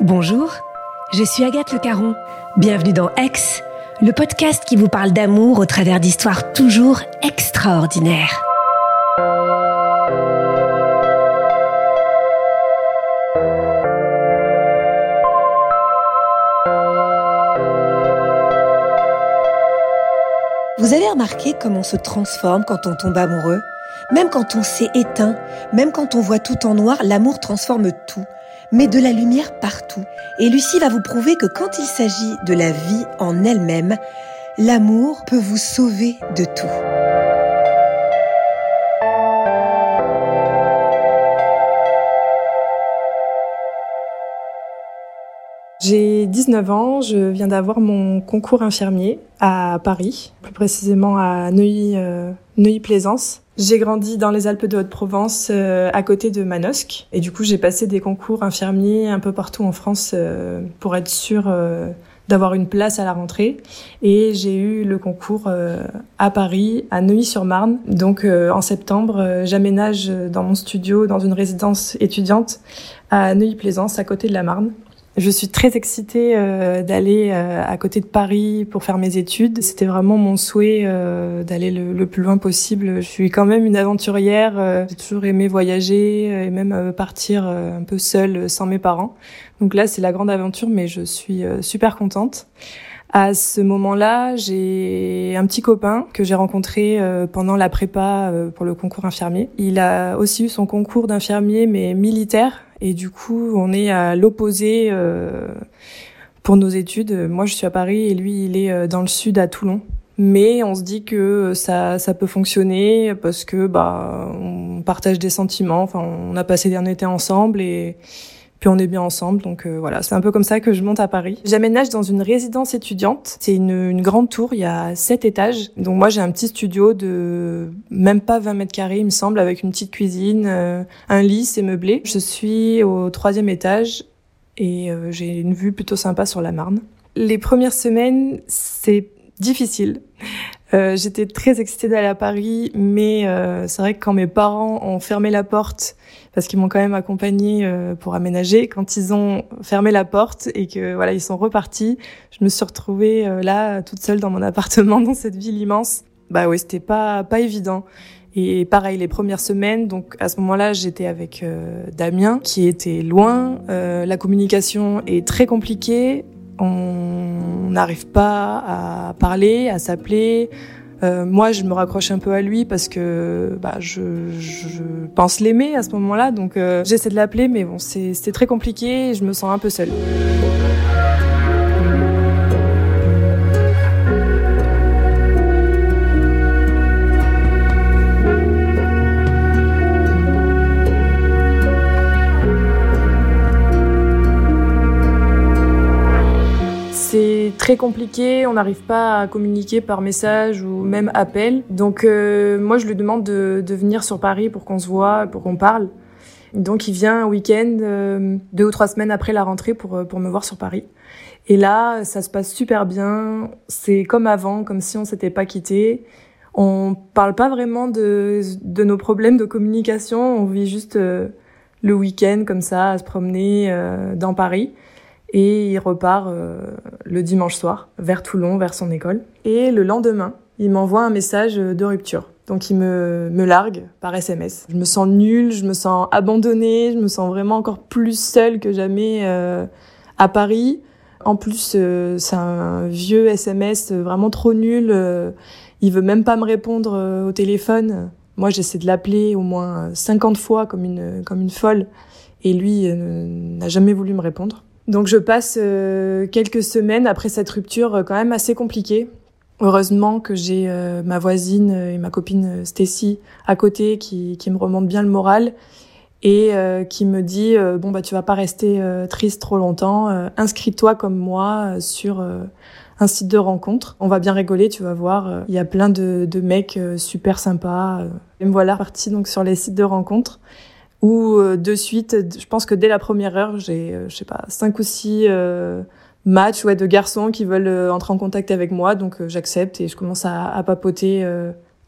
Bonjour, je suis Agathe Le Caron. Bienvenue dans Aix, le podcast qui vous parle d'amour au travers d'histoires toujours extraordinaires. Vous avez remarqué comment on se transforme quand on tombe amoureux? Même quand on s'est éteint, même quand on voit tout en noir, l'amour transforme tout, met de la lumière partout. Et Lucie va vous prouver que quand il s'agit de la vie en elle-même, l'amour peut vous sauver de tout. J'ai 19 ans, je viens d'avoir mon concours infirmier à Paris, plus précisément à euh, Neuilly-Plaisance. J'ai grandi dans les Alpes de Haute-Provence, euh, à côté de Manosque, et du coup j'ai passé des concours infirmiers un peu partout en France euh, pour être sûre euh, d'avoir une place à la rentrée. Et j'ai eu le concours euh, à Paris, à Neuilly-sur-Marne. Donc euh, en septembre, euh, j'aménage dans mon studio, dans une résidence étudiante à Neuilly-Plaisance, à côté de la Marne. Je suis très excitée euh, d'aller euh, à côté de Paris pour faire mes études. C'était vraiment mon souhait euh, d'aller le, le, plus loin possible. Je suis quand même une aventurière. euh, J'ai toujours aimé voyager et même euh, partir euh, un peu seule sans mes parents. Donc là, c'est la grande aventure, mais je suis euh, super contente. À ce moment-là, j'ai un petit copain que j'ai rencontré euh, pendant la prépa euh, pour le concours infirmier. Il a aussi eu son concours d'infirmier, mais militaire. Et du coup, on est à l'opposé euh, pour nos études. Moi, je suis à Paris et lui, il est dans le sud, à Toulon. Mais on se dit que ça, ça peut fonctionner parce que bah, on partage des sentiments. Enfin, on a passé un été ensemble et puis on est bien ensemble. Donc euh, voilà, c'est un peu comme ça que je monte à Paris. J'aménage dans une résidence étudiante. C'est une, une grande tour, il y a sept étages. Donc moi j'ai un petit studio de même pas 20 mètres carrés, il me semble, avec une petite cuisine, euh, un lit, c'est meublé. Je suis au troisième étage et euh, j'ai une vue plutôt sympa sur la Marne. Les premières semaines, c'est difficile. Euh, J'étais très excitée d'aller à Paris, mais euh, c'est vrai que quand mes parents ont fermé la porte, parce qu'ils m'ont quand même accompagnée euh, pour aménager, quand ils ont fermé la porte et que voilà ils sont repartis, je me suis retrouvée euh, là toute seule dans mon appartement dans cette ville immense. Bah ouais, c'était pas pas évident. Et pareil, les premières semaines, donc à ce moment-là, j'étais avec euh, Damien, qui était loin. Euh, la communication est très compliquée. On n'arrive pas à parler, à s'appeler. Euh, moi, je me raccroche un peu à lui parce que bah, je, pense l'aimer à ce moment-là. Donc, euh, j'essaie de l'appeler, mais bon, c'est- très compliqué et je me sens un peu seule. Très compliqué, on n'arrive pas à communiquer par message ou même appel. Donc euh, moi je lui demande de, de venir sur Paris pour qu'on se voit, pour qu'on parle. Donc il vient un week-end, euh, deux ou trois semaines après la rentrée pour, euh, pour me voir sur Paris. Et là, ça se passe super bien. C'est comme avant, comme si on s'était pas quitté. On parle pas vraiment de, de nos problèmes de communication. On vit juste euh, le week-end comme ça, à se promener euh, dans Paris. Et il repart euh, le dimanche soir vers Toulon, vers son école. Et le lendemain, il m'envoie un message de rupture. Donc il me, me largue par SMS. Je me sens nulle, je me sens abandonnée, je me sens vraiment encore plus seule que jamais euh, à Paris. En plus, euh, c'est un vieux SMS vraiment trop nul. euh, il veut même pas me répondre euh, au téléphone. Moi, j'essaie de l'appeler au moins 50 fois comme une, comme une folle. Et lui euh, n'a jamais voulu me répondre. Donc je passe euh, quelques semaines après cette rupture euh, quand même assez compliquée. Heureusement que j'ai euh, ma voisine et ma copine Stacy à côté qui, qui me remontent bien le moral. et qui me dit bon bah tu vas pas rester triste trop longtemps, inscris-toi comme moi sur un site de rencontre. On va bien rigoler, tu vas voir. Il y a plein de, de mecs super sympas. Et me voilà partie donc sur les sites de rencontre où de suite, je pense que dès la première heure, j'ai je sais pas cinq ou six matchs ouais de garçons qui veulent entrer en contact avec moi, donc j'accepte et je commence à, à papoter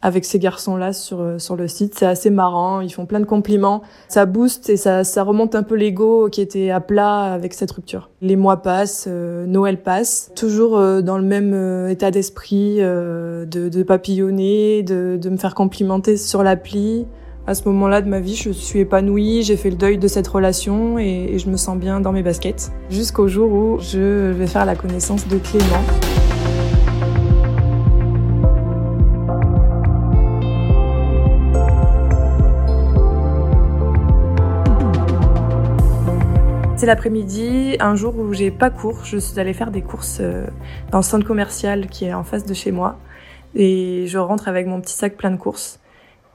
avec ces garçons-là sur, euh, sur le site. C'est assez marrant, ils font plein de compliments. Ça booste et ça, ça remonte un peu l'ego qui était à plat avec cette rupture. Les mois passent, euh, Noël passe, toujours euh, dans le même état d'esprit de, de papillonner, de, de me faire complimenter sur l'appli. À ce moment-là de ma vie, je suis épanouie, j'ai fait le deuil de cette relation et, je me sens bien dans mes baskets. Jusqu'au jour où je vais faire la connaissance de Clément. C'est l'après-midi, un jour où j'ai pas cours, je suis allée faire des courses euh, dans le centre commercial qui est en face de chez moi. Et je rentre avec mon petit sac plein de courses.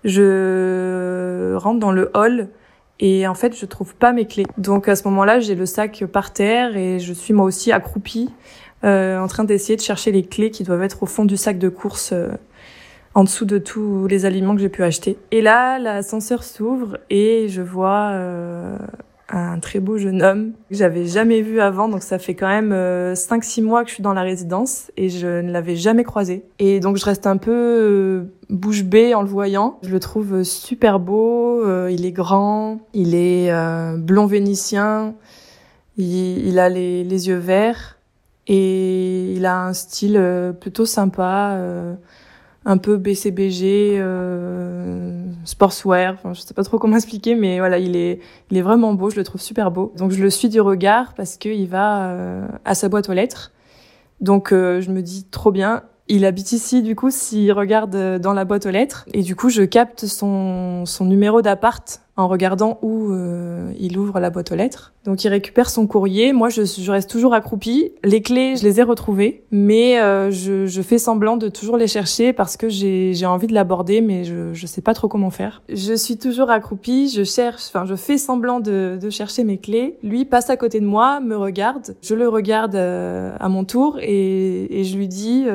Je rentre dans le hall et en fait je trouve pas mes clés. Donc à ce moment-là j'ai le sac par terre et je suis moi aussi accroupie euh, en train d'essayer de chercher les clés qui doivent être au fond du sac de courses euh, en dessous de tous les aliments que j'ai pu acheter. Et là l'ascenseur s'ouvre et je vois un très beau jeune homme que j'avais jamais vu avant. Donc ça fait quand même 5-6 euh, mois que je suis dans la résidence et je ne l'avais jamais croisé. Et donc je reste un peu euh, bouche bée en le voyant. Je le trouve super beau, euh, il est grand, il est blond vénitien, il, a les, les, yeux verts et il a un style plutôt sympa un peu BCBG, euh, sportswear. Enfin, je sais pas trop comment expliquer, mais voilà, il est, il est vraiment beau. Je le trouve super beau. Donc je le suis du regard parce qu'il va euh, à sa boîte aux lettres. Donc euh, je me dis trop bien. Il habite ici, du coup, s'il regarde euh, dans la boîte aux lettres. Et du coup, je capte son, son numéro d'appart en regardant où euh, il ouvre la boîte aux lettres. Donc il récupère son courrier. Moi, je, je reste toujours accroupie. Les clés, je les ai retrouvées, mais euh, je, je, fais semblant de toujours les chercher parce que j'ai envie de l'aborder, mais je je sais pas trop comment faire. Je suis toujours accroupie. Je cherche, enfin, je fais semblant de, de chercher mes clés. Lui passe à côté de moi, me regarde. Je le regarde euh, à mon tour et, et je lui dis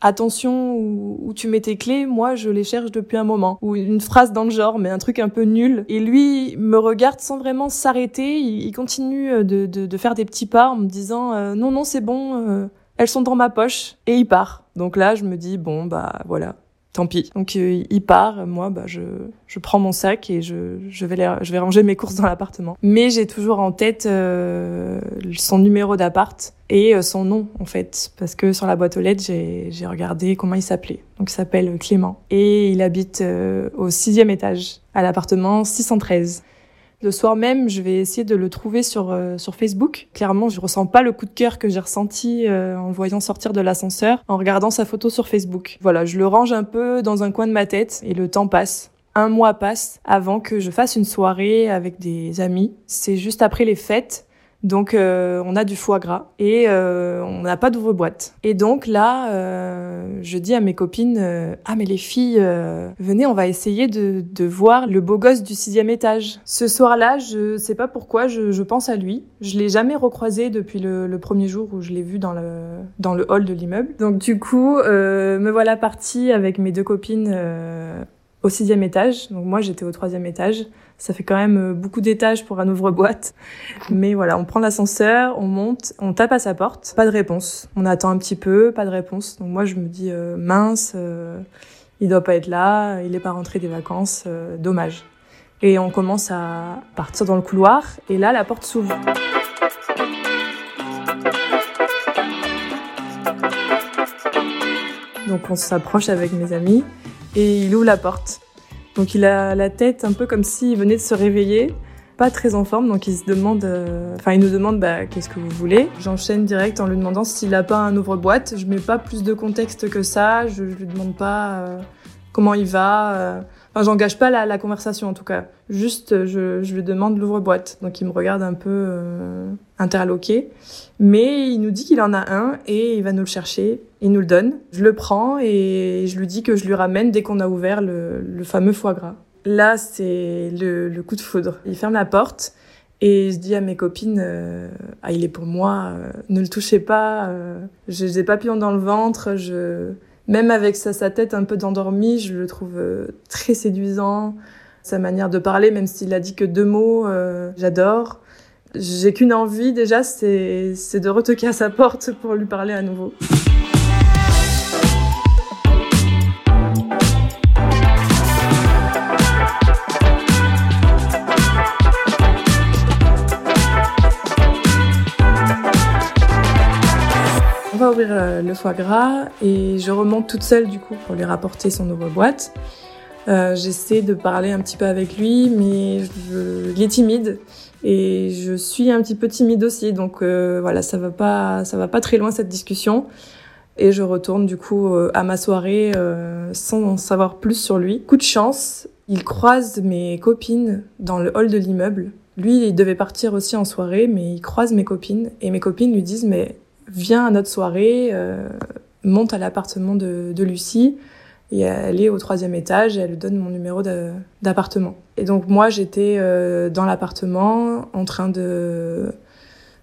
attention où, où tu mets tes clés. Moi, je les cherche depuis un moment. Ou une phrase dans le genre, mais un truc un peu nul. Lui me regarde sans vraiment s'arrêter. Il, continue euh, de, de, de, faire des petits pas en me disant euh, non non c'est bon, euh, elles sont dans ma poche. Et il part. Donc là je me dis bon bah voilà, tant pis. Donc il part, moi bah je, je prends mon sac et je, je vais je vais ranger mes courses dans l'appartement. Mais j'ai toujours en tête son numéro d'appart et son nom en fait parce que sur la boîte aux lettres j'ai j'ai regardé comment il s'appelait. Donc il s'appelle Clément et il habite au sixième étage à l'appartement 613. Le soir même, je vais essayer de le trouver sur euh, sur Facebook. Clairement, je ressens pas le coup de cœur que j'ai ressenti euh, en le voyant sortir de l'ascenseur, en regardant sa photo sur Facebook. Voilà, je le range un peu dans un coin de ma tête et le temps passe. Un mois passe avant que je fasse une soirée avec des amis. C'est juste après les fêtes donc euh, on a du foie gras et euh, on n'a pas d'ouvre-boîte. Et donc là, euh, je dis à mes copines ah mais les filles, venez, on va essayer de, de, voir le beau gosse du sixième étage. Ce soir-là, je sais pas pourquoi, je, je, pense à lui. Je l'ai jamais recroisé depuis le, le, premier jour où je l'ai vu dans le dans le hall de l'immeuble. Donc du coup, me voilà partie avec mes deux copines au sixième étage. Donc moi j'étais au troisième étage. Ça fait quand même euh, beaucoup d'étages pour un ouvre-boîte. Mais voilà, on prend l'ascenseur, on monte, on tape à sa porte. Pas de réponse. On attend un petit peu, pas de réponse. Donc moi, je me dis, euh, mince, euh, il doit pas être là, il est pas rentré des vacances, dommage. Et on commence à partir dans le couloir. Et là, la porte s'ouvre. Donc on s'approche avec mes amis et il ouvre la porte. Donc il a la tête un peu comme s'il venait de se réveiller, pas très en forme, donc il se demande, euh, enfin il nous demande bah, qu'est-ce que vous voulez? J'enchaîne direct en lui demandant s'il a pas un ouvre-boîte. Je mets pas plus de contexte que ça, je, lui demande pas euh, comment il va. Euh. J'engage pas la, la, conversation en tout cas. Juste, je, je lui demande l'ouvre-boîte. Donc il me regarde un peu interloqué. Mais il nous dit qu'il en a un et il va nous le chercher. Il nous le donne. Je le prends et je lui dis que je lui ramène dès qu'on a ouvert le, le fameux foie gras. Là, c'est le, le, coup de foudre. Il ferme la porte et je dis à mes copines, euh, ah, il est pour moi, euh, ne le touchez pas, euh, j'ai des papillons dans le ventre, je... même avec sa, sa tête un peu d'endormie, je le trouve euh, très séduisant. Sa manière de parler, même s'il a dit que deux mots, j'adore. J'ai qu'une envie déjà, c'est de retoquer à sa porte pour lui parler à nouveau. Euh, le foie gras et je remonte toute seule du coup pour lui rapporter son nouveau boîte. Euh, J'essaie de parler un petit peu avec lui, mais il est timide et je suis un petit peu timide aussi, donc euh, voilà, ça va pas, ça va pas très loin cette discussion. Et je retourne du coup à ma soirée sans en savoir plus sur lui. Coup de chance, il croise mes copines dans le hall de l'immeuble. Lui, il devait partir aussi en soirée, mais il croise mes copines et mes copines lui disent mais viens à notre soirée, euh, monte à l'appartement de, de, Lucie. Et elle est au troisième étage et elle donne mon numéro d'appartement. Et donc moi j'étais euh, dans l'appartement en train de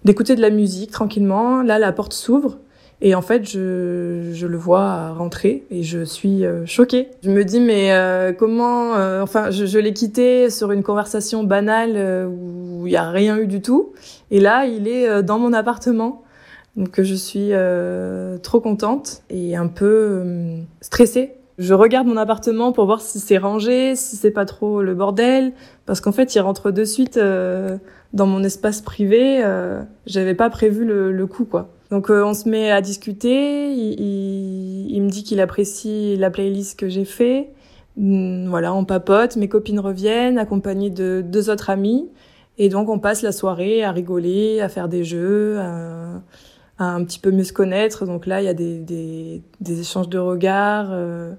d'écouter de la musique tranquillement. Là la porte s'ouvre et en fait je, je le vois rentrer et je suis euh, choquée. Je me dis mais euh, comment euh, enfin je, je l'ai quitté sur une conversation banale euh, où il y a rien eu du tout et là il est dans mon appartement. Donc je suis euh, trop contente et un peu euh, stressée. Je regarde mon appartement pour voir si c'est rangé, si c'est pas trop le bordel, parce qu'en fait il rentre de suite euh, dans mon espace privé. Euh, J'avais pas prévu le, le, coup quoi. Donc on se met à discuter. Il, il, il me dit qu'il apprécie la playlist que j'ai fait. Hum, voilà, on papote. Mes copines reviennent, accompagnées de deux autres amis. Et donc on passe la soirée à rigoler, à faire des jeux. À un petit peu mieux se connaître. Donc là, il y a des, des, des échanges de regards. Euh,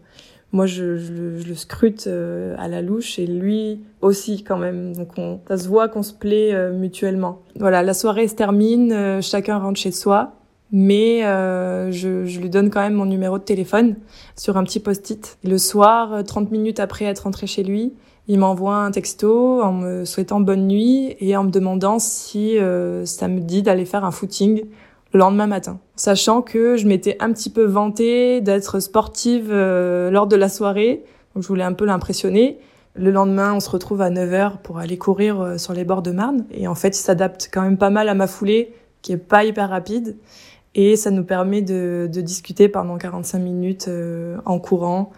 moi, je, je, je, le scrute euh, à la louche et lui aussi quand même. Donc on, ça se voit qu'on se plaît euh, mutuellement. Voilà, la soirée se termine, euh, chacun rentre chez soi. Mais euh, je, je, lui donne quand même mon numéro de téléphone sur un petit post-it. Le soir, 30 minutes après être rentré chez lui, il m'envoie un texto en me souhaitant bonne nuit et en me demandant si ça me dit d'aller faire un footing le lendemain matin, sachant que je m'étais un petit peu vantée d'être sportive euh, lors de la soirée, donc je voulais un peu l'impressionner. Le lendemain, on se retrouve à 9h pour aller courir euh, sur les bords de Marne, et en fait, il s'adapte quand même pas mal à ma foulée, qui est pas hyper rapide, et ça nous permet de, discuter pendant 45 minutes euh, en courant,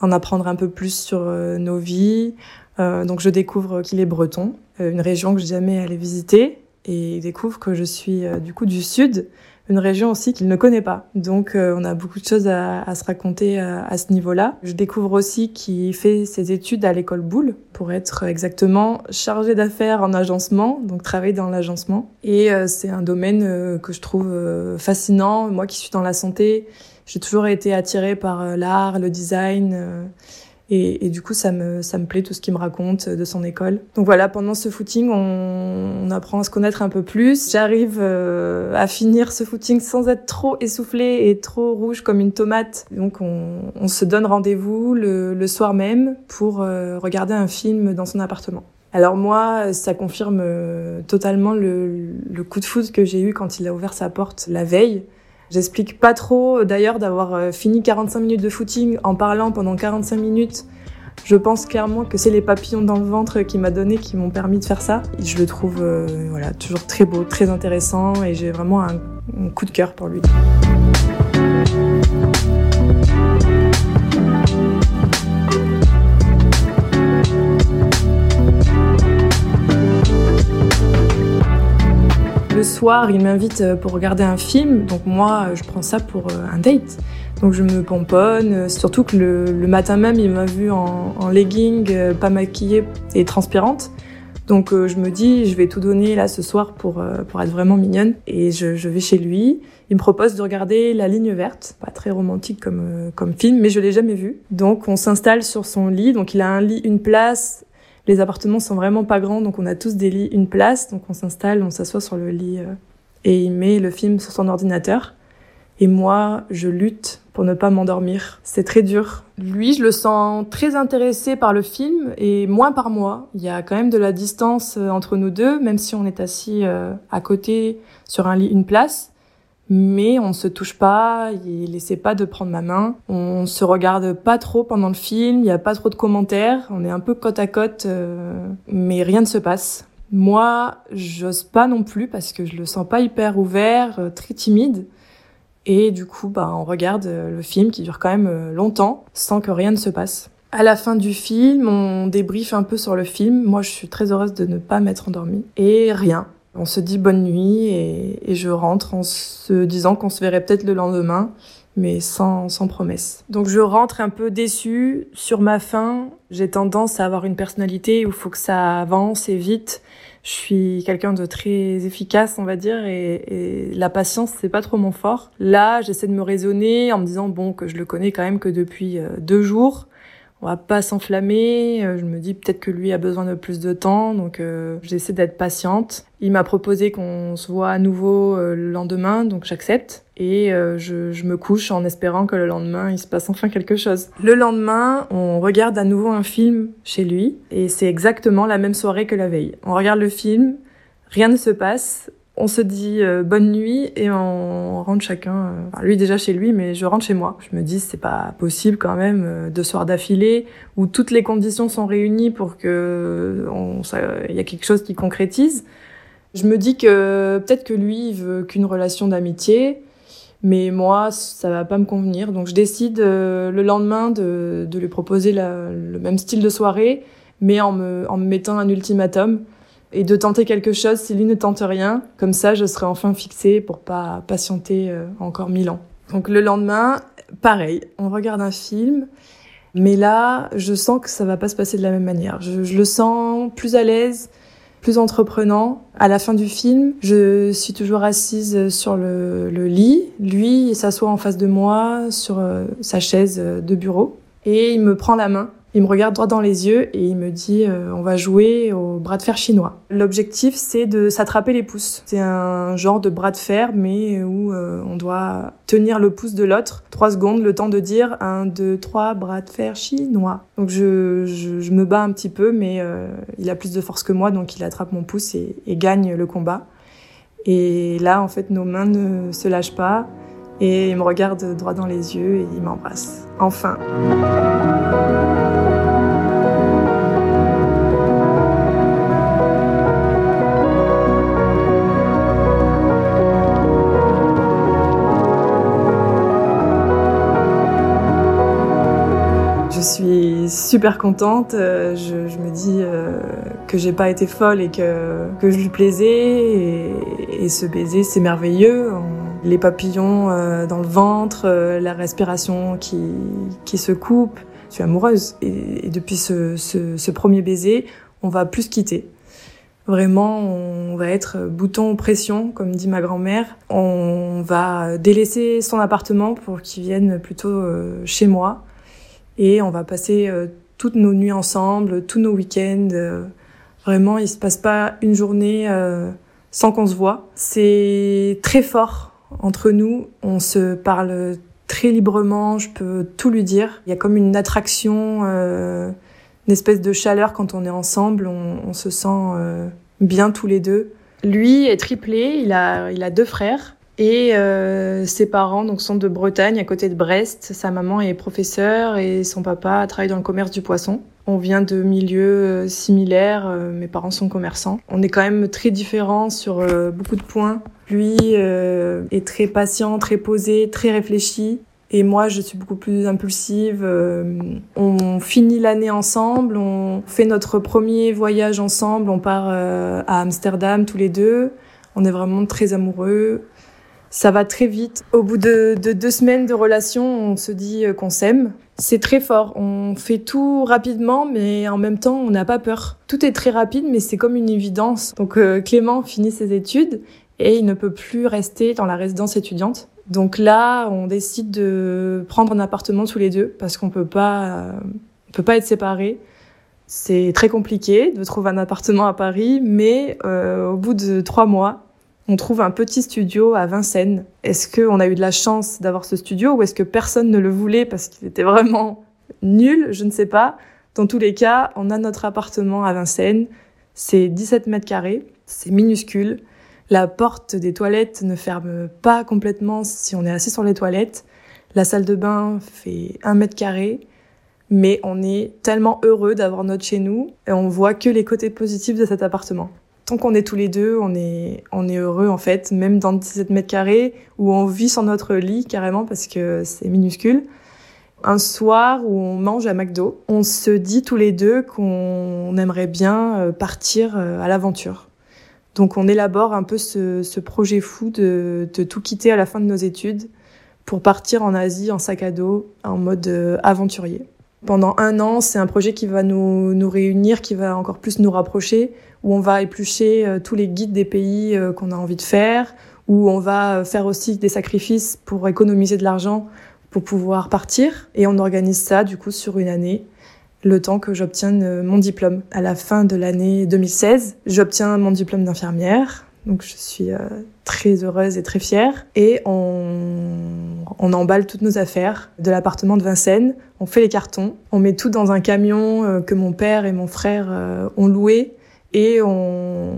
en apprendre un peu plus sur nos vies. Donc je découvre qu'il est breton, une région que j'ai jamais allé visiter, et il découvre que je suis euh, du coup du sud, une région aussi qu'il ne connaît pas. Donc euh, on a beaucoup de choses à, se raconter à, à ce niveau-là. Je découvre aussi qu'il fait ses études à l'école Boulle pour être exactement chargé d'affaires en agencement, donc travailler dans l'agencement. Et euh, c'est un domaine euh, que je trouve euh, fascinant. Moi qui suis dans la santé, j'ai toujours été attirée par euh, l'art, le design et, du coup, ça me, ça me plaît tout ce qu'il me raconte de son école. Donc voilà, pendant ce footing, on, on apprend à se connaître un peu plus. J'arrive euh, à finir ce footing sans être trop essoufflée et trop rouge comme une tomate. Donc on, on se donne rendez-vous le, le, soir même pour euh, regarder un film dans son appartement. Alors moi, ça confirme euh, totalement le, le coup de foudre que j'ai eu quand il a ouvert sa porte la veille. J'explique pas trop d'ailleurs d'avoir euh, fini 45 minutes de footing en parlant pendant 45 minutes. Je pense clairement que c'est les papillons dans le ventre qui m'a donné qui m'ont permis de faire ça. Je le trouve euh, voilà, toujours très beau, très intéressant et j'ai vraiment un, coup de cœur pour lui. Le soir, il m'invite euh, pour regarder un film. Donc moi, je prends ça pour euh, un date. Donc je me pomponne, surtout que le, matin même, il m'a vu en, en, legging, euh, pas maquillée et transpirante. Donc je me dis, je vais tout donner là ce soir pour, pour être vraiment mignonne. Et je, je, vais chez lui. Il me propose de regarder La Ligne Verte. Pas très romantique comme, comme film, mais je l'ai jamais vu. Donc on s'installe sur son lit. Donc il a un lit, une place, les appartements sont vraiment pas grands, donc on a tous des lits, une place. Donc on s'installe, on s'assoit sur le lit euh, et il met le film sur son ordinateur. Et moi, je lutte pour ne pas m'endormir. C'est très dur. Lui, je le sens très intéressé par le film et moins par moi. Il y a quand même de la distance euh, entre nous deux, même si on est assis euh, à côté sur un lit, une place. Mais on se touche pas, il essaie pas de prendre ma main. On se regarde pas trop pendant le film, il n'y a pas trop de commentaires, on est un peu côte à côte, euh, mais rien ne se passe. Moi, j'ose pas non plus parce que je le sens pas hyper ouvert, très timide. Et du coup, bah, on regarde euh, le film qui dure quand même euh, longtemps sans que rien ne se passe. À la fin du film, on débriefe un peu sur le film. Moi, je suis très heureuse de ne pas m'être endormie. Et rien. On se dit bonne nuit et, je rentre en se disant qu'on se verrait peut-être le lendemain, mais sans, sans promesse. Donc je rentre un peu déçue sur ma fin. J'ai tendance à avoir une personnalité où il faut que ça avance et vite. Je suis quelqu'un de très efficace, on va dire, et, et la patience, c'est pas trop mon fort. Là, j'essaie de me raisonner en me disant, bon, que je le connais quand même que depuis euh, deux jours. On va pas s'enflammer. Euh, je me dis peut-être que lui a besoin de plus de temps, donc euh, j'essaie d'être patiente. Il m'a proposé qu'on se voit à nouveau le lendemain, donc j'accepte et je, je, me couche en espérant que le lendemain il se passe enfin quelque chose. Le lendemain, on regarde à nouveau un film chez lui et c'est exactement la même soirée que la veille. On regarde le film, rien ne se passe, on se dit euh, bonne nuit et on rentre chacun, euh, enfin, lui déjà chez lui, mais je rentre chez moi. Je me dis c'est pas possible quand même euh, deux soirs d'affilée où toutes les conditions sont réunies pour que il y a quelque chose qui concrétise. Je me dis que peut-être que lui il veut qu'une relation d'amitié, mais moi, ça va pas me convenir. Donc je décide euh, le lendemain de, de lui proposer la, le même style de soirée, mais en me, en me mettant un ultimatum et de tenter quelque chose si lui ne tente rien. Comme ça, je serai enfin fixée pour pas patienter euh, encore mille ans. Donc le lendemain, pareil, on regarde un film. Mais là, je sens que ça va pas se passer de la même manière. Je, le sens plus à l'aise, plus entreprenant. À la fin du film, je suis toujours assise sur le, le lit. Lui, il s'assoit en face de moi sur euh, sa chaise de bureau et il me prend la main. Il me regarde droit dans les yeux et il me dit euh, on va jouer au bras de fer chinois. L'objectif c'est de s'attraper les pouces. C'est un genre de bras de fer mais où euh, on doit tenir le pouce de l'autre trois secondes, le temps de dire un, deux, trois bras de fer chinois. Donc je, je, je me bats un petit peu mais euh, il a plus de force que moi donc il attrape mon pouce et, et gagne le combat. Et là en fait nos mains ne se lâchent pas et il me regarde droit dans les yeux et il m'embrasse. Enfin. Je suis super contente. Euh, je, je me dis euh, que j'ai pas été folle et que, que je lui plaisais. Et, et ce baiser, c'est merveilleux. Les papillons euh, dans le ventre, la respiration qui, qui se coupe. Je suis amoureuse. Et, et depuis ce, ce, ce, premier baiser, on va plus quitter. Vraiment, on va être bouton pression, comme dit ma grand-mère. On va délaisser son appartement pour qu'il vienne plutôt chez moi. Et on va passer euh, toutes nos nuits ensemble, tous nos week-ends. Euh, vraiment, il se passe pas une journée euh, sans qu'on se voit. C'est très fort entre nous. On se parle très librement. Je peux tout lui dire. Il y a comme une attraction, une espèce de chaleur quand on est ensemble. On, se sent bien tous les deux. Lui est triplé. Il a, il a deux frères. Et euh, ses parents donc sont de Bretagne, à côté de Brest. Sa maman est professeure et son papa travaille dans le commerce du poisson. On vient de milieux similaires, euh, mes parents sont commerçants. On est quand même très différents sur euh, beaucoup de points. Lui euh, est très patient, très posé, très réfléchi. Et moi, je suis beaucoup plus impulsive. on finit l'année ensemble, on fait notre premier voyage ensemble, on part à Amsterdam tous les deux. On est vraiment très amoureux ça va très vite. Au bout de, de, deux semaines de relation, on se dit euh, qu'on s'aime. C'est très fort. On fait tout rapidement, mais en même temps, on n'a pas peur. Tout est très rapide, mais c'est comme une évidence. Donc euh, Clément finit ses études et il ne peut plus rester dans la résidence étudiante. Donc là, on décide de prendre un appartement tous les deux parce qu'on peut pas, euh, on peut pas être séparés. C'est très compliqué de trouver un appartement à Paris, mais au bout de trois mois, on trouve un petit studio à Vincennes. Est-ce qu'on a eu de la chance d'avoir ce studio ou est-ce que personne ne le voulait parce qu'il était vraiment nul? Je ne sais pas. Dans tous les cas, on a notre appartement à Vincennes. C'est 17 mètres carrés. C'est minuscule. La porte des toilettes ne ferme pas complètement si on est assis sur les toilettes. La salle de bain fait un mètre carré. Mais on est tellement heureux d'avoir notre chez nous et on voit que les côtés positifs de cet appartement tant qu'on est tous les deux, on est, heureux en fait, même dans 17 mètres carrés où on vit sur notre lit carrément parce que c'est minuscule. Un soir où on mange à McDo, on se dit tous les deux qu'on aimerait bien euh, partir euh, à l'aventure. Donc on élabore un peu ce, projet fou de, tout quitter à la fin de nos études pour partir en Asie en sac à dos en mode euh, aventurier. Pendant un an, c'est un projet qui va nous réunir, qui va encore plus nous rapprocher où on va éplucher euh, tous les guides des pays euh, qu'on a envie de faire, où on va euh, faire aussi des sacrifices pour économiser de l'argent pour pouvoir partir. Et on organise ça du coup sur une année, le temps que j'obtienne mon diplôme. À la fin de l'année 2016, j'obtiens mon diplôme d'infirmière. Donc je suis très heureuse et très fière. Et on, on emballe toutes nos affaires de l'appartement de Vincennes. On fait les cartons. On met tout dans un camion que mon père et mon frère ont loué et on,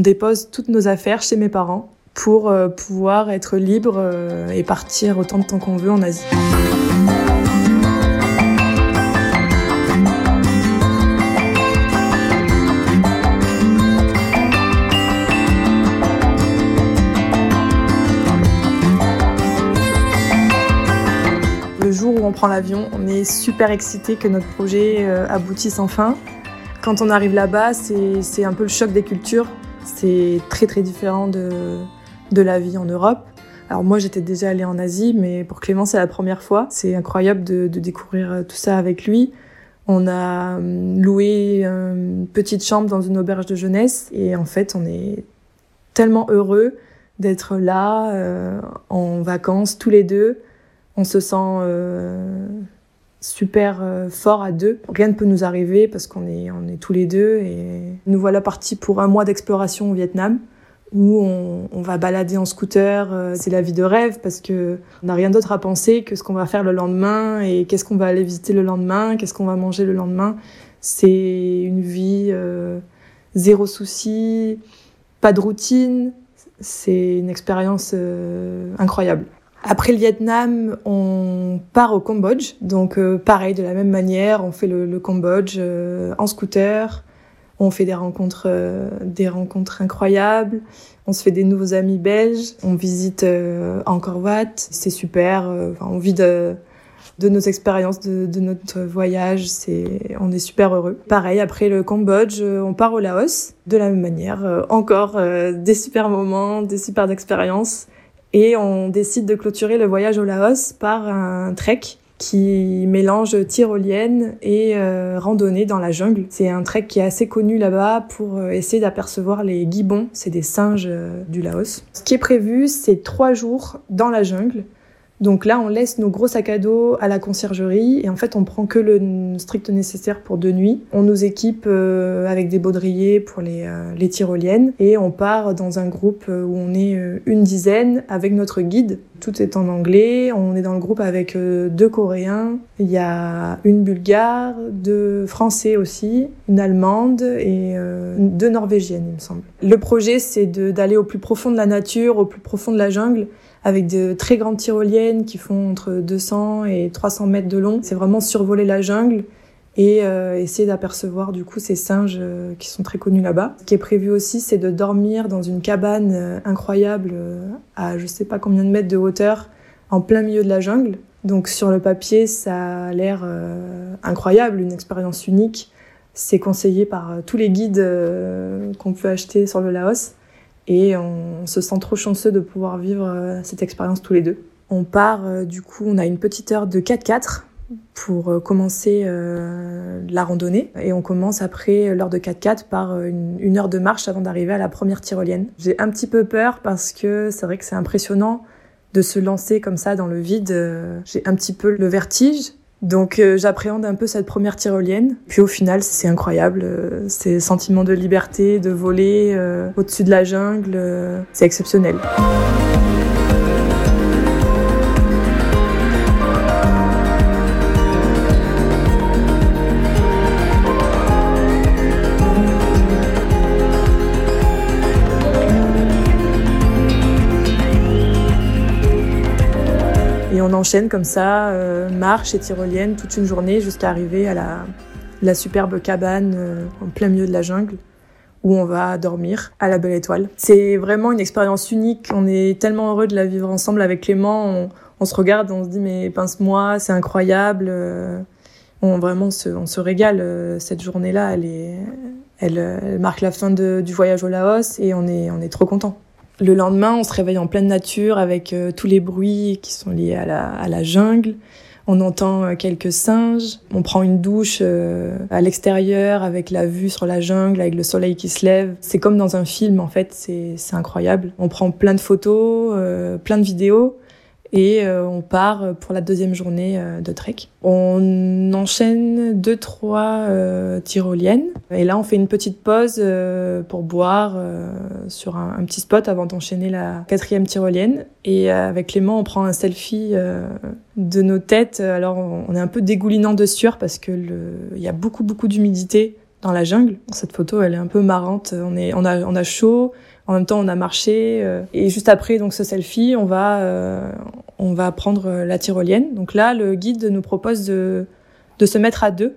dépose toutes nos affaires chez mes parents pour euh, pouvoir être libre euh, et partir autant de temps qu'on veut en Asie. Le jour où on prend l'avion, on est super excité que notre projet euh, aboutisse enfin. Quand on arrive là-bas, c'est un peu le choc des cultures. C'est très très différent de, de la vie en Europe. Alors moi j'étais déjà allée en Asie, mais pour Clément c'est la première fois. C'est incroyable de, de, découvrir tout ça avec lui. On a hum, loué une petite chambre dans une auberge de jeunesse et en fait on est tellement heureux d'être là euh, en vacances tous les deux. On se sent euh, super euh, fort à deux. Rien ne peut nous arriver parce qu'on est, on est tous les deux et nous voilà partis pour un mois d'exploration au Vietnam où on, va balader en scooter. Euh, c'est la vie de rêve parce que on n'a rien d'autre à penser que ce qu'on va faire le lendemain et qu'est-ce qu'on va aller visiter le lendemain, qu'est-ce qu'on va manger le lendemain. C'est une vie euh, zéro souci, pas de routine. C'est une expérience euh, incroyable. Après le Vietnam, on part au Cambodge. Donc euh, pareil, de la même manière, on fait le, le Cambodge euh, en scooter. On fait des rencontres, euh, des rencontres incroyables. On se fait des nouveaux amis belges. On visite Angkor Wat. C'est super. on vit de, de nos expériences, de, de, notre voyage. C'est, on est super heureux. Pareil, après le Cambodge, on part au Laos. De la même manière, encore des super moments, des super expériences. Et on décide de clôturer le voyage au Laos par un trek qui mélange tyrolienne et euh, randonnée dans la jungle. C'est un trek qui est assez connu là-bas pour euh, essayer d'apercevoir les gibbons, c'est des singes euh, du Laos. Ce qui est prévu, c'est trois jours dans la jungle donc là, on laisse nos gros sacs à dos à la conciergerie et en fait, on prend que le strict nécessaire pour deux nuits. On nous équipe euh, avec des baudriers pour les, euh, les tyroliennes et on part dans un groupe euh, où on est une dizaine avec notre guide. Tout est en anglais. On est dans le groupe avec deux Coréens. Il y a une Bulgare, deux Français aussi, une Allemande et deux Norvégiennes, il me semble. Le projet, c'est d'aller au plus profond de la nature, au plus profond de la jungle avec de très grandes tyroliennes qui font entre 200 et 300 mètres de long. C'est vraiment survoler la jungle et euh, essayer d'apercevoir du coup ces singes euh, qui sont très connus là-bas. Ce qui est prévu aussi, c'est de dormir dans une cabane euh, incroyable à je sais pas combien de mètres de hauteur en plein milieu de la jungle. Donc sur le papier, ça a l'air incroyable, une expérience unique. C'est conseillé par tous les guides qu'on peut acheter sur le Laos. Et on se sent trop chanceux de pouvoir vivre euh, cette expérience tous les deux. On part, euh, du coup, on a une petite heure de 4x4 pour euh, commencer la randonnée. Et on commence après l'heure de 4x4 par une, heure de marche avant d'arriver à la première tyrolienne. J'ai un petit peu peur parce que c'est vrai que c'est impressionnant de se lancer comme ça dans le vide. J'ai un petit peu le vertige, Donc euh, j'appréhende un peu cette première tyrolienne. Puis au final, c'est incroyable. Euh, c'est sentiment de liberté, de voler euh, au-dessus de la jungle. c'est exceptionnel. On enchaîne comme ça, euh, marche et tyrolienne toute une journée jusqu'à arriver à la, superbe cabane euh, en plein milieu de la jungle où on va dormir à la Belle Étoile. C'est vraiment une expérience unique. On est tellement heureux de la vivre ensemble avec Clément. On, se regarde, on se dit mais pince-moi, c'est incroyable. Euh, on vraiment on se régale. Cette journée-là, elle, marque la fin du voyage au Laos et on est, on est trop content. Le lendemain, on se réveille en pleine nature avec euh, tous les bruits qui sont liés à la, jungle. On entend euh, quelques singes. On prend une douche euh, à l'extérieur avec la vue sur la jungle, avec le soleil qui se lève. C'est comme dans un film en fait, c'est incroyable. On prend plein de photos, plein de vidéos et euh, on part pour la deuxième journée euh, de trek. On enchaîne deux trois euh, tyroliennes et là on fait une petite pause pour boire sur un, petit spot avant d'enchaîner la quatrième tyrolienne et avec Clément on prend un selfie de nos têtes. Alors on est un peu dégoulinant de sueur parce que il y a beaucoup beaucoup d'humidité dans la jungle. Cette photo elle est un peu marrante. On est on a on a chaud en même temps, on a marché euh, et juste après donc ce selfie, on va euh, on va prendre la tyrolienne. Donc là, le guide nous propose de de se mettre à deux.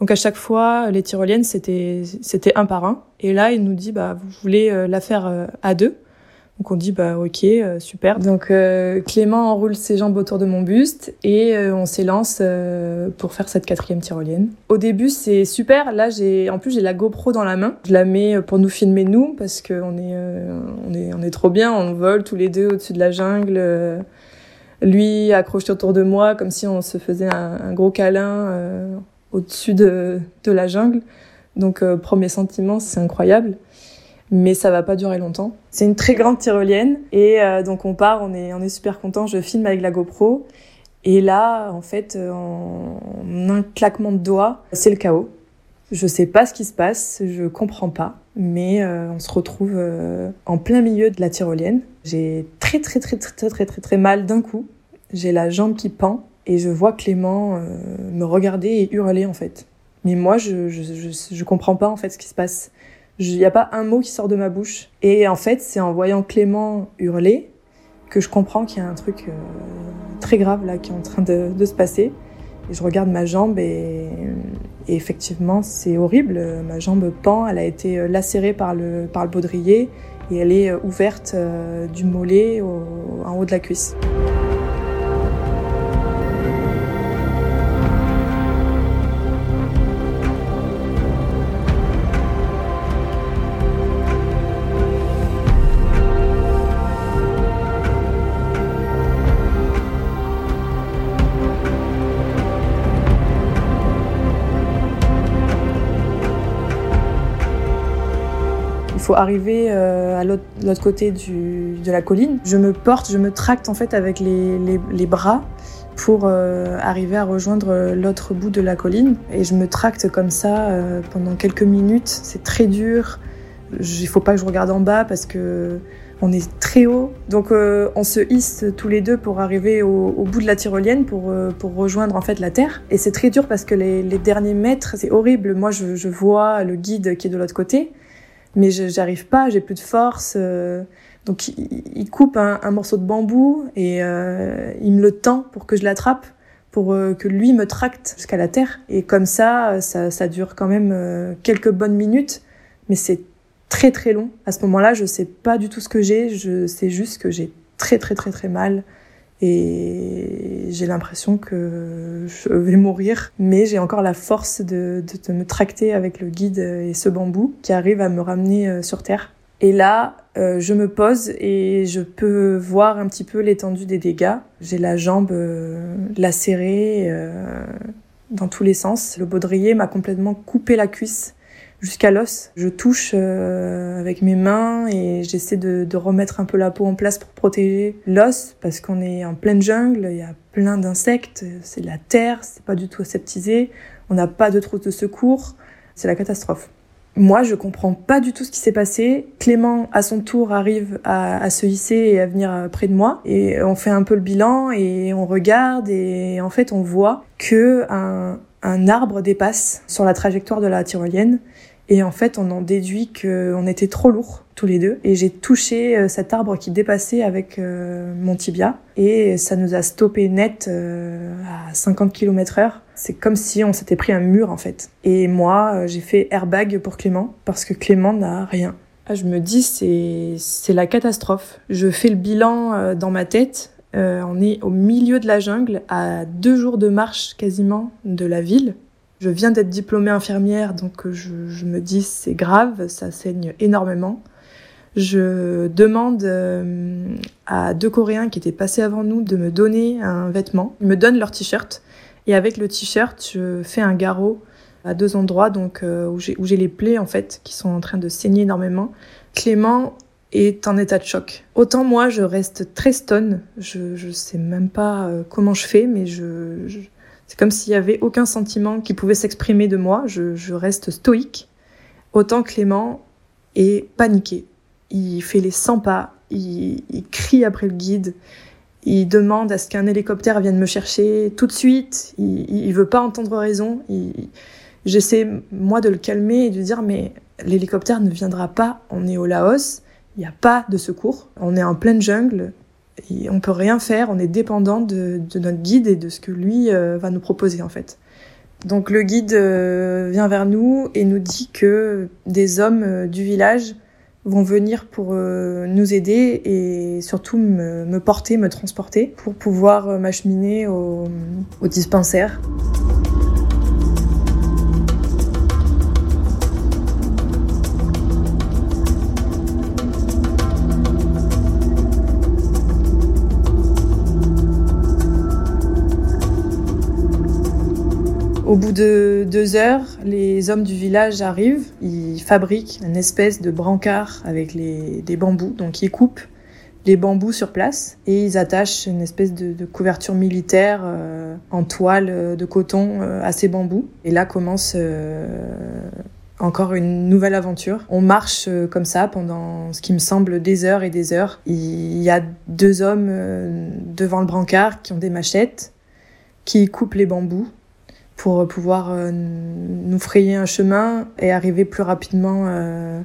Donc à chaque fois, les tyroliennes c'était c'était un par un. Et là, il nous dit bah vous voulez euh, la faire à deux. Donc on dit bah ok euh, super. Donc euh, Clément enroule ses jambes autour de mon buste et euh, on s'élance pour faire cette quatrième tyrolienne. Au début c'est super. Là j'ai en plus j'ai la GoPro dans la main. Je la mets pour nous filmer nous parce que on est on est on est trop bien. On vole tous les deux au-dessus de la jungle. lui accroché autour de moi comme si on se faisait un, gros câlin au-dessus de, de la jungle. Donc premier sentiment c'est incroyable mais ça va pas durer longtemps. C'est une très grande tyrolienne et euh, donc on part, on est, on est super content. Je filme avec la GoPro et là, en fait, euh, en un claquement de doigts, c'est le chaos. Je sais pas ce qui se passe, je comprends pas, mais euh, on se retrouve en plein milieu de la tyrolienne. J'ai très très très très très très très très mal d'un coup. J'ai la jambe qui pend et je vois Clément me regarder et hurler en fait. Mais moi, je, je, je, je comprends pas en fait ce qui se passe. Il n'y a pas un mot qui sort de ma bouche. Et en fait, c'est en voyant Clément hurler que je comprends qu'il y a un truc euh, très grave là qui est en train de, se passer. Et je regarde ma jambe et, effectivement, c'est horrible. Ma jambe pend, elle a été lacérée par le, par le baudrier et elle est ouverte euh, du mollet en haut de la cuisse. Faut arriver euh, à l'autre côté de la colline. Je me porte, je me tracte en fait avec les, les, bras pour euh, arriver à rejoindre l'autre bout de la colline. Et je me tracte comme ça euh, pendant quelques minutes. C'est très dur. Il faut pas que je regarde en bas parce que on est très haut. Donc on se hisse tous les deux pour arriver au, bout de la tyrolienne pour, pour rejoindre en fait la terre. Et c'est très dur parce que les, derniers mètres, c'est horrible. Moi, je vois le guide qui est de l'autre côté mais j'arrive pas, j'ai plus de force. Euh, donc il, coupe un, un, morceau de bambou et euh, il me le tend pour que je l'attrape, pour euh, que lui me tracte jusqu'à la terre. Et comme ça, ça, ça dure quand même quelques bonnes minutes, mais c'est très très long. À ce moment-là, je sais pas du tout ce que j'ai, je sais juste que j'ai très très très très mal et j'ai l'impression que je vais mourir, mais j'ai encore la force de, de, me tracter avec le guide et ce bambou qui arrive à me ramener euh, sur Terre. Et là, euh, je me pose et je peux voir un petit peu l'étendue des dégâts. J'ai la jambe euh, lacérée dans tous les sens. Le baudrier m'a complètement coupé la cuisse jusqu'à l'os. Je touche euh, avec mes mains et j'essaie de, remettre un peu la peau en place pour protéger l'os parce qu'on est en pleine jungle, il y a plein d'insectes, c'est de la terre, c'est pas du tout aseptisé, on n'a pas de trousse de secours, c'est la catastrophe. Moi, je comprends pas du tout ce qui s'est passé. Clément, à son tour, arrive à, se hisser et à venir près de moi. Et on fait un peu le bilan et on regarde et en fait, on voit que un arbre dépasse sur la trajectoire de la tyrolienne et en fait, on en déduit qu'on était trop lourd tous les deux. Et j'ai touché euh, cet arbre qui dépassait avec euh, mon tibia. Et ça nous a stoppé net euh, à 50 km heure. C'est comme si on s'était pris un mur en fait. Et moi, j'ai fait airbag pour Clément parce que Clément n'a rien. Ah, je me dis, c'est, c'est la catastrophe. Je fais le bilan dans ma tête. on est au milieu de la jungle, à deux jours de marche quasiment de la ville. Je viens d'être diplômée infirmière, donc euh, je, me dis c'est grave, ça saigne énormément. Je demande euh, à deux Coréens qui étaient passés avant nous de me donner un vêtement. Ils me donnent leur t-shirt et avec le t-shirt, je fais un garrot à deux endroits donc euh, où j'ai les plaies en fait qui sont en train de saigner énormément. Clément est en état de choc. Autant moi, je reste très stone. Je je sais même pas comment je fais, mais je c'est comme s'il y avait aucun sentiment qui pouvait s'exprimer de moi. Je, reste stoïque. Autant Clément est paniqué. Il fait les 100 pas. Il, crie après le guide. Il demande à ce qu'un hélicoptère vienne me chercher tout de suite. Il, il veut pas entendre raison. J'essaie, moi, de le calmer et de dire, mais l'hélicoptère ne viendra pas. On est au Laos. Il n'y a pas de secours. On est en pleine jungle on peut rien faire, on est dépendant de, notre guide et de ce que lui euh, va nous proposer en fait. Donc le guide euh, vient vers nous et nous dit que des hommes euh, du village vont venir pour nous aider et surtout me, porter, me transporter pour pouvoir m'acheminer au dispensaire. Au bout de deux heures, les hommes du village arrivent. Ils fabriquent une espèce de brancard avec des bambous. Donc ils coupent les bambous sur place et ils attachent une espèce de, couverture militaire euh, en toile euh, de coton euh, à ces bambous. Et là commence encore une nouvelle aventure. On marche comme ça pendant ce qui me semble des heures et des heures. Il y a deux hommes devant le brancard qui ont des machettes, qui coupent les bambous pour pouvoir euh, nous frayer un chemin et arriver plus rapidement euh,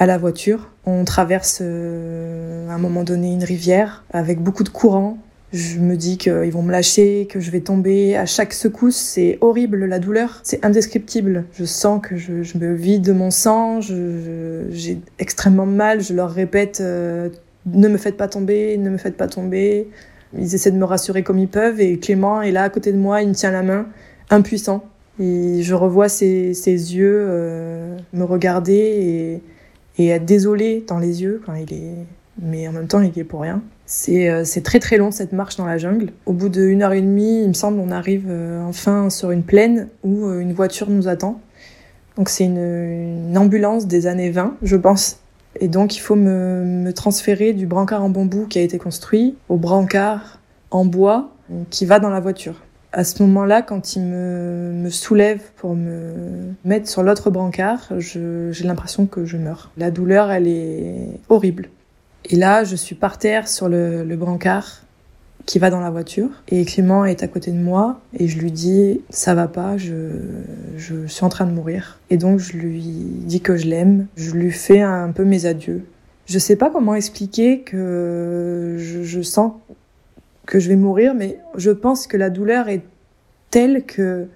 à la voiture. On traverse euh, à un moment donné une rivière avec beaucoup de courant. Je me dis qu'ils vont me lâcher, que je vais tomber. À chaque secousse, c'est horrible la douleur, c'est indescriptible. Je sens que je, je, me vide de mon sang, j'ai extrêmement mal. Je leur répète ne me faites pas tomber, ne me faites pas tomber. Ils essaient de me rassurer comme ils peuvent et Clément est là à côté de moi, il me tient la main impuissant. Et je revois ses, yeux euh, me regarder et, et, être désolé dans les yeux quand il est. Mais en même temps, il est pour rien. C'est euh, très très long cette marche dans la jungle. Au bout d'une heure et demie, il me semble, on arrive euh, enfin sur une plaine où une voiture nous attend. Donc c'est une, une, ambulance des années 20, je pense. Et donc il faut me, me transférer du brancard en bambou qui a été construit au brancard en bois qui va dans la voiture à ce moment-là, quand il me, me, soulève pour me mettre sur l'autre brancard, j'ai l'impression que je meurs. La douleur, elle est horrible. Et là, je suis par terre sur le, le brancard qui va dans la voiture. Et Clément est à côté de moi et je lui dis ça va pas, je, je suis en train de mourir. Et donc je lui dis que je l'aime, je lui fais un peu mes adieux. Je sais pas comment expliquer que je, je sens que je vais mourir, mais je pense que la douleur est telle que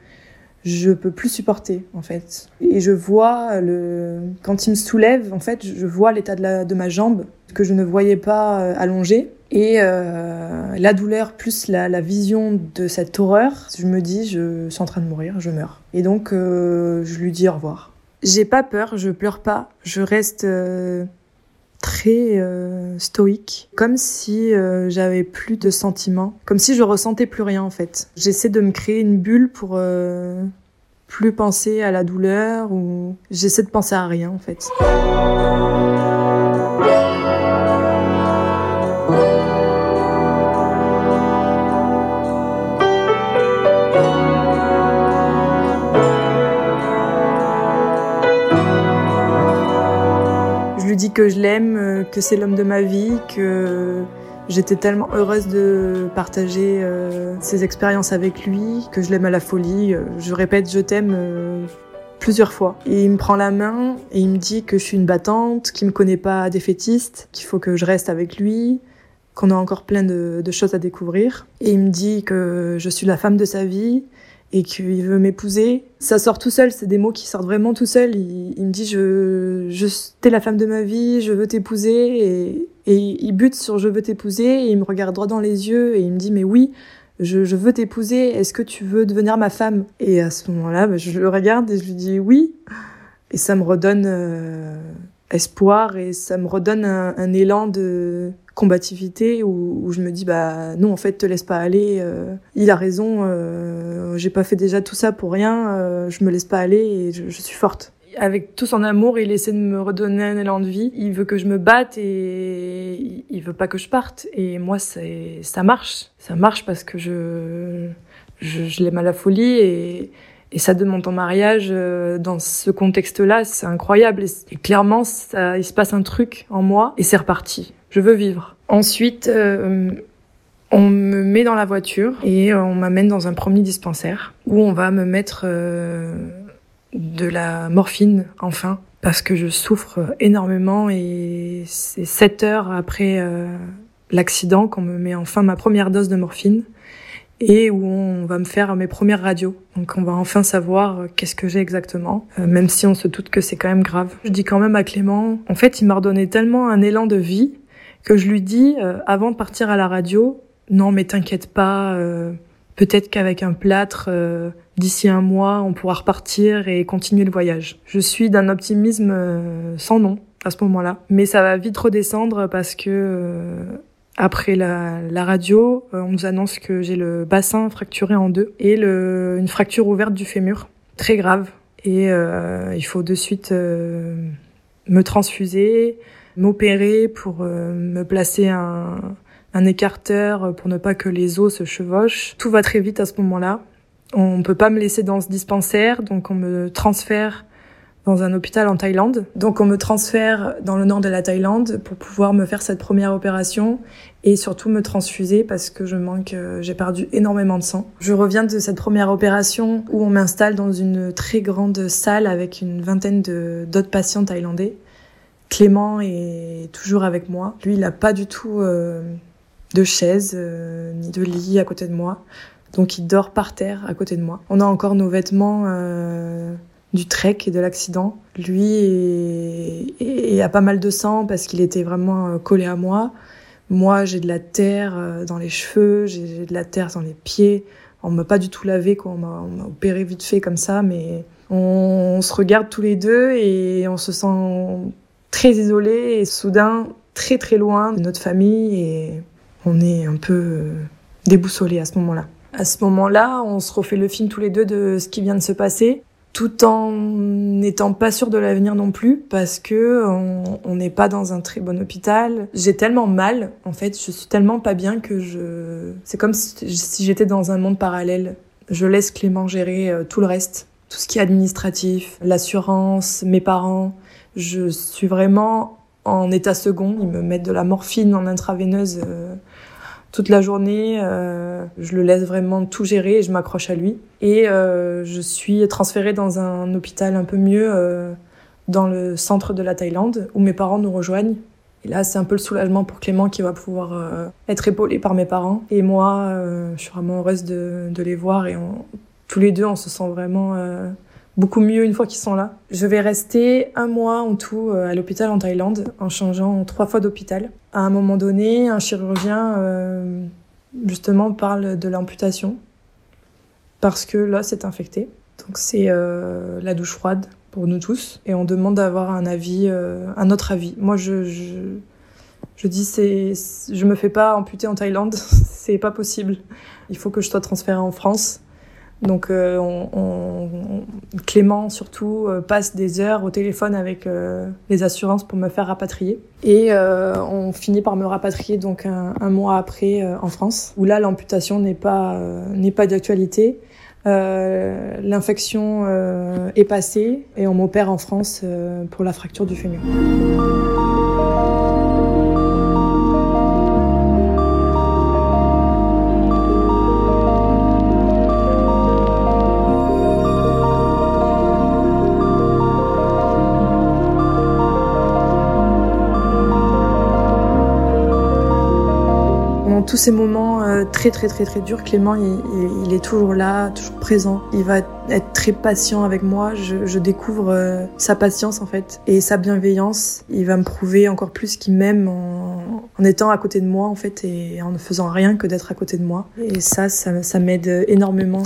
je peux plus supporter en fait. Et je vois le quand il me soulève, en fait, je vois l'état de, la... de ma jambe que je ne voyais pas euh, allongée. Et euh, la douleur plus la, la, vision de cette horreur, je me dis, je suis en train de mourir, je meurs. Et donc, euh, je lui dis au revoir. J'ai pas peur, je pleure pas, je reste très euh, stoïque, comme si euh, j'avais plus de sentiments, comme si je ressentais plus rien en fait. J'essaie de me créer une bulle pour euh, plus penser à la douleur ou j'essaie de penser à rien en fait. Lui dis que je l'aime, euh, que c'est l'homme de ma vie, que J'étais tellement heureuse de partager euh, ces expériences avec lui, que je l'aime à la folie. Euh, je répète je t'aime euh, plusieurs fois. Et il me prend la main et il me dit que je suis une battante, qu'il me connaît pas défaitiste, qu'il faut que je reste avec lui, qu'on a encore plein de choses à découvrir. Et il me dit que je suis la femme de sa vie, et qu'il veut m'épouser. Ça sort tout seul, c'est des mots qui sortent vraiment tout seul. Il, me dit je, je t'es la femme de ma vie, je veux t'épouser et, et il bute sur je veux t'épouser et il me regarde droit dans les yeux et il me dit mais oui, je, je veux t'épouser, est-ce que tu veux devenir ma femme? Et à ce moment-là, bah, je le regarde et je lui dis oui et ça me redonne euh, espoir et ça me redonne un, un élan de combativité où, où, je me dis bah non en fait te laisse pas aller euh, il a raison euh, j'ai pas fait déjà tout ça pour rien euh, je me laisse pas aller et je, je, suis forte. Avec tout son amour il essaie de me redonner un élan de vie. Il veut que je me batte et il veut pas que je parte. Et moi c'est ça marche. Ça marche parce que je je, je l'aime à la folie et et ça demande en mariage euh, dans ce contexte-là, c'est incroyable. Et, clairement, ça, il se passe un truc en moi et c'est reparti. Je veux vivre. Ensuite, euh, on me met dans la voiture et on m'amène dans un premier dispensaire où on va me mettre euh, de la morphine, enfin, parce que je souffre énormément et c'est sept heures après euh, l'accident qu'on me met enfin ma première dose de morphine et où on va me faire mes premières radios. Donc on va enfin savoir euh, qu'est-ce que j'ai exactement, euh, même si on se doute que c'est quand même grave. Je dis quand même à Clément, en fait il m'a redonné tellement un élan de vie que je lui dis euh, avant de partir à la radio, non mais t'inquiète pas, euh, peut-être qu'avec un plâtre, euh, d'ici un mois, on pourra repartir et continuer le voyage. Je suis d'un optimisme sans nom à ce moment-là, mais ça va vite redescendre parce que après la, la radio, euh, on nous annonce que j'ai le bassin fracturé en deux et le, une fracture ouverte du fémur, très grave. Et euh, il faut de suite euh, me transfuser, m'opérer pour euh, me placer un, un écarteur pour ne pas que les os se chevauchent. Tout va très vite à ce moment-là. On peut pas me laisser dans ce dispensaire, donc on me transfère dans un hôpital en Thaïlande. Donc on me transfère dans le nord de la Thaïlande pour pouvoir me faire cette première opération et surtout me transfuser parce que je manque, euh, j'ai perdu énormément de sang. Je reviens de cette première opération où on m'installe dans une très grande salle avec une vingtaine d'autres patients thaïlandais. Clément est toujours avec moi. Lui, il n'a pas du tout euh, de chaise euh, ni de lit à côté de moi. Donc il dort par terre à côté de moi. On a encore nos vêtements euh, du trek et de l'accident. Lui est, est, est, a pas mal de sang parce qu'il était vraiment collé à moi. Moi, j'ai de la terre dans les cheveux, j'ai de la terre dans les pieds. On m'a pas du tout lavé, quoi. On m'a opéré vite fait comme ça, mais on, se regarde tous les deux et on se sent très isolé et soudain très très loin de notre famille et on est un peu déboussolé à ce moment-là. À ce moment-là, on se refait le film tous les deux de ce qui vient de se passer tout en n'étant pas sûr de l'avenir non plus parce que on n'est pas dans un très bon hôpital. J'ai tellement mal, en fait, je suis tellement pas bien que je c'est comme si, si j'étais dans un monde parallèle. Je laisse Clément gérer euh, tout le reste, tout ce qui est administratif, l'assurance, mes parents. Je suis vraiment en état second, ils me mettent de la morphine en intraveineuse euh, toute la journée. Euh, je le laisse vraiment tout gérer et je m'accroche à lui. Et euh, je suis transférée dans un hôpital un peu mieux dans le centre de la Thaïlande où mes parents nous rejoignent. Et là, c'est un peu le soulagement pour Clément qui va pouvoir être épaulé par mes parents. Et moi, je suis vraiment heureuse de, les voir et tous les deux, on se sent vraiment beaucoup mieux une fois qu'ils sont là. Je vais rester un mois en tout à l'hôpital en Thaïlande en changeant trois fois d'hôpital. À un moment donné, un chirurgien euh, justement parle de l'amputation parce que l'os est infecté. Donc c'est euh, la douche froide pour nous tous et on demande d'avoir un avis, euh, un autre avis. Moi je, je, je dis c'est, je me fais pas amputer en Thaïlande, c'est pas possible. Il faut que je sois transférée en France Donc euh, Clément surtout euh, passe des heures au téléphone avec euh, les assurances pour me faire rapatrier. Et on finit par me rapatrier donc un, un mois après en France, où là l'amputation n'est pas n'est pas d'actualité. L'infection est passée et on m'opère en France pour la fracture du fémur. Ces moments euh, très très très très durs, Clément, il, est toujours là, toujours présent. Il va être très patient avec moi. Je, découvre euh, sa patience en fait et sa bienveillance. Il va me prouver encore plus qu'il m'aime en, étant à côté de moi en fait et en ne faisant rien que d'être à côté de moi. Et ça, ça m'aide énormément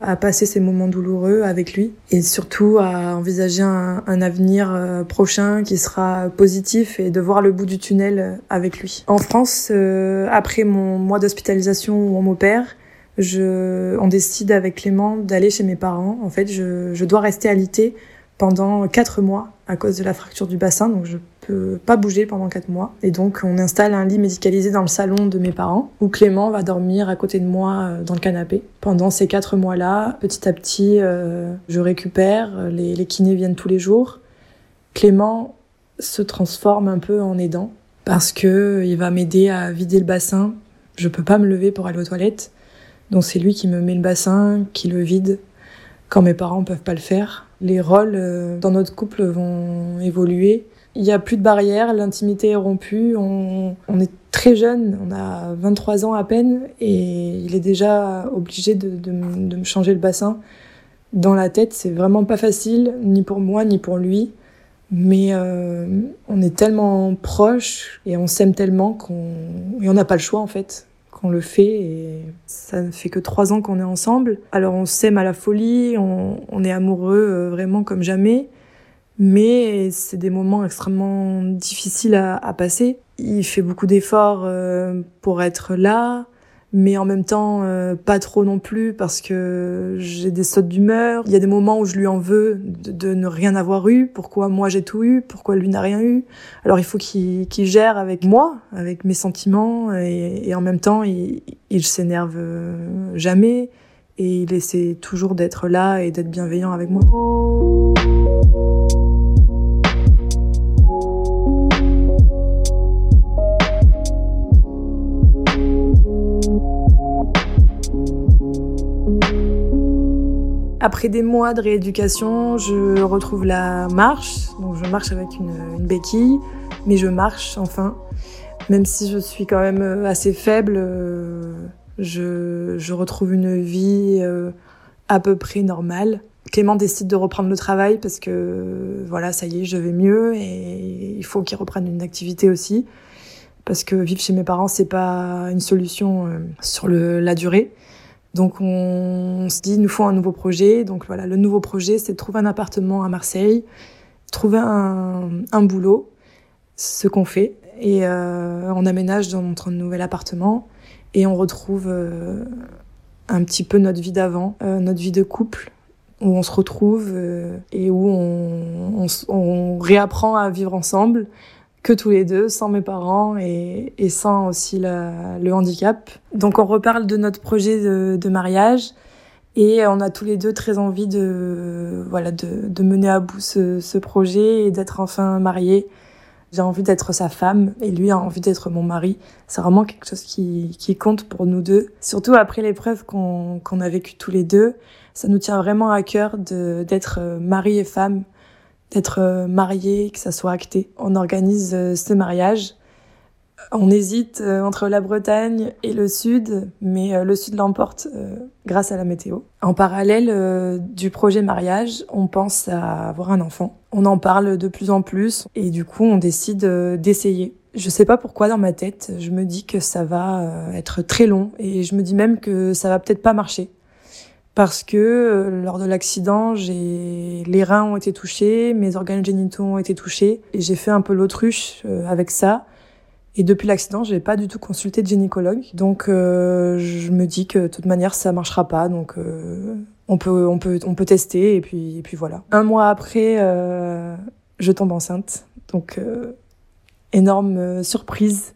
à passer ces moments douloureux avec lui et surtout à envisager un, un, avenir euh, prochain qui sera positif et de voir le bout du tunnel euh, avec lui. En France, euh, après mon mois d'hospitalisation où on m'opère, je, on décide avec Clément d'aller chez mes parents. En fait, je, je dois rester alité pendant quatre mois à cause de la fracture du bassin, donc je peux pas bouger pendant quatre mois. Et donc on installe un lit médicalisé dans le salon de mes parents, où Clément va dormir à côté de moi euh, dans le canapé. Pendant ces quatre mois-là, petit à petit, euh, je récupère, les, les kinés viennent tous les jours. Clément se transforme un peu en aidant parce que il va m'aider à vider le bassin. Je peux pas me lever pour aller aux toilettes, donc c'est lui qui me met le bassin, qui le vide quand mes parents peuvent pas le faire les rôles euh, dans notre couple vont évoluer. Il n'y a plus de barrières, l'intimité est rompue, on, est très jeune, on a 23 ans à peine, et il est déjà obligé de, de, de me changer le bassin. Dans la tête, c'est vraiment pas facile, ni pour moi, ni pour lui. Mais euh, on est tellement proches et on s'aime tellement qu'on et on n'a pas le choix en fait qu'on le fait et ça ne fait que trois ans qu'on est ensemble. Alors on s'aime à la folie, on, on est amoureux euh, vraiment comme jamais, mais c'est des moments extrêmement difficiles à, à passer. Il fait beaucoup d'efforts euh, pour être là, mais en même temps euh, pas trop non plus parce que j'ai des sautes d'humeur. Il y a des moments où je lui en veux de, ne rien avoir eu. Pourquoi moi j'ai tout eu? Pourquoi lui n'a rien eu? Alors il faut qu'il gère avec moi, avec mes sentiments, et, en même temps il, il s'énerve jamais et il essaie toujours d'être là et d'être bienveillant avec moi. Après des mois de rééducation, je retrouve la marche. Donc je marche avec une, béquille, mais je marche enfin. Même si je suis quand même assez faible, euh, je, retrouve une vie euh, à peu près normale. Clément décide de reprendre le travail parce que voilà, ça y est, je vais mieux et il faut qu'il reprenne une activité aussi parce que vivre chez mes parents c'est pas une solution euh, sur la durée. Donc on, se dit, il nous faut un nouveau projet. Donc voilà, le nouveau projet, c'est de trouver un appartement à Marseille, trouver un, un boulot, ce qu'on fait. Et euh, on aménage dans notre nouvel appartement et on retrouve euh, un petit peu notre vie d'avant, euh, notre vie de couple, où on se retrouve et où on réapprend à vivre ensemble que tous les deux, sans mes parents et, et sans aussi la, le handicap. Donc on reparle de notre projet de, de, mariage et on a tous les deux très envie de voilà de, de mener à bout ce, ce projet et d'être enfin mariés. J'ai envie d'être sa femme et lui a envie d'être mon mari. C'est vraiment quelque chose qui, qui compte pour nous deux. Surtout après l'épreuve qu'on qu'on a vécue tous les deux, ça nous tient vraiment à cœur d'être mari et femme d'être euh, marié, que ça soit acté. On organise euh, ce mariage. On hésite euh, entre la Bretagne et le sud, mais le sud l'emporte grâce à la météo. En parallèle du projet mariage, on pense à avoir un enfant. On en parle de plus en plus et du coup on décide d'essayer. Je sais pas pourquoi dans ma tête, je me dis que ça va être très long et je me dis même que ça va peut-être pas marcher parce que euh, lors de l'accident, j'ai les reins ont été touchés, mes organes génitaux ont été touchés et j'ai fait un peu l'autruche euh, avec ça. Et depuis l'accident, j'ai pas du tout consulté de gynécologue. Donc euh, je me dis que de toute manière ça marchera pas. Donc on peut, on peut, on peut tester et puis, et puis voilà. Un mois après, euh, je tombe enceinte. Donc, euh, énorme euh, surprise.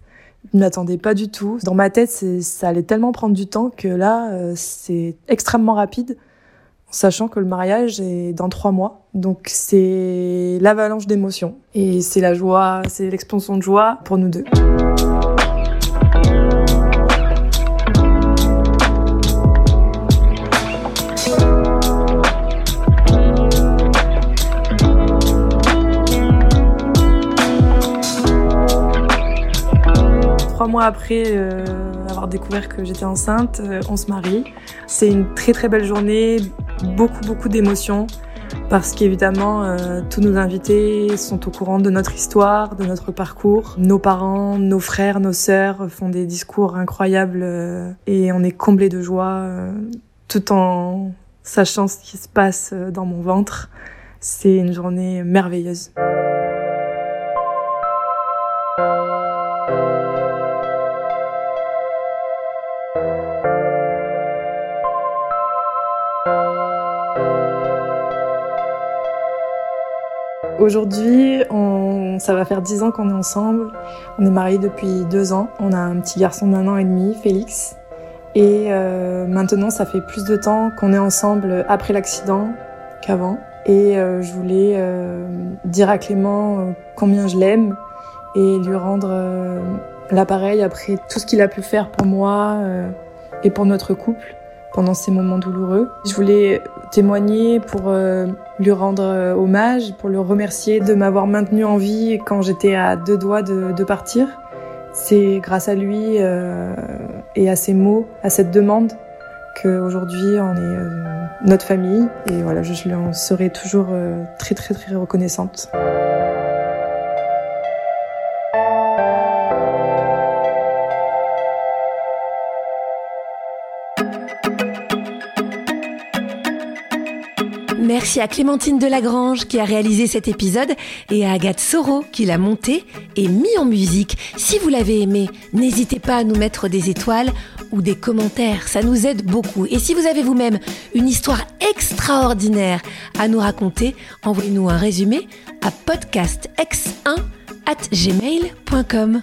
Je m'attendais pas du tout. Dans ma tête, ça allait tellement prendre du temps que là, euh, c'est extrêmement rapide, sachant que le mariage est dans trois mois. Donc, c'est l'avalanche d'émotions. Et c'est la joie, c'est l'expansion de joie pour nous deux. Mois après euh, avoir découvert que j'étais enceinte, euh, on se marie. C'est une très très belle journée, beaucoup beaucoup d'émotions parce qu'évidemment euh, tous nos invités sont au courant de notre histoire, de notre parcours. Nos parents, nos frères, nos sœurs font des discours incroyables et on est comblé de joie tout en sachant ce qui se passe dans mon ventre. C'est une journée merveilleuse. Aujourd'hui, ça va faire dix ans qu'on est ensemble. On est mariés depuis deux ans. On a un petit garçon d'un an et demi, Félix. Et euh, maintenant, ça fait plus de temps qu'on est ensemble après l'accident qu'avant. Et euh, je voulais euh, dire à Clément combien je l'aime et lui rendre l'appareil après tout ce qu'il a pu faire pour moi et pour notre couple pendant ces moments douloureux. Je voulais témoigner pour lui rendre euh, hommage, pour le remercier de m'avoir maintenu en vie quand j'étais à deux doigts de, partir. C'est grâce à lui euh, et à ses mots, à cette demande, qu'aujourd'hui on est euh, notre famille. Et voilà, je, lui en serai toujours très très très reconnaissante. Merci à Clémentine Delagrange qui a réalisé cet épisode et à Agathe Soro qui l'a monté et mis en musique. Si vous l'avez aimé, n'hésitez pas à nous mettre des étoiles ou des commentaires, ça nous aide beaucoup. Et si vous avez vous-même une histoire extraordinaire à nous raconter, envoyez-nous un résumé à podcastx1 at gmail.com.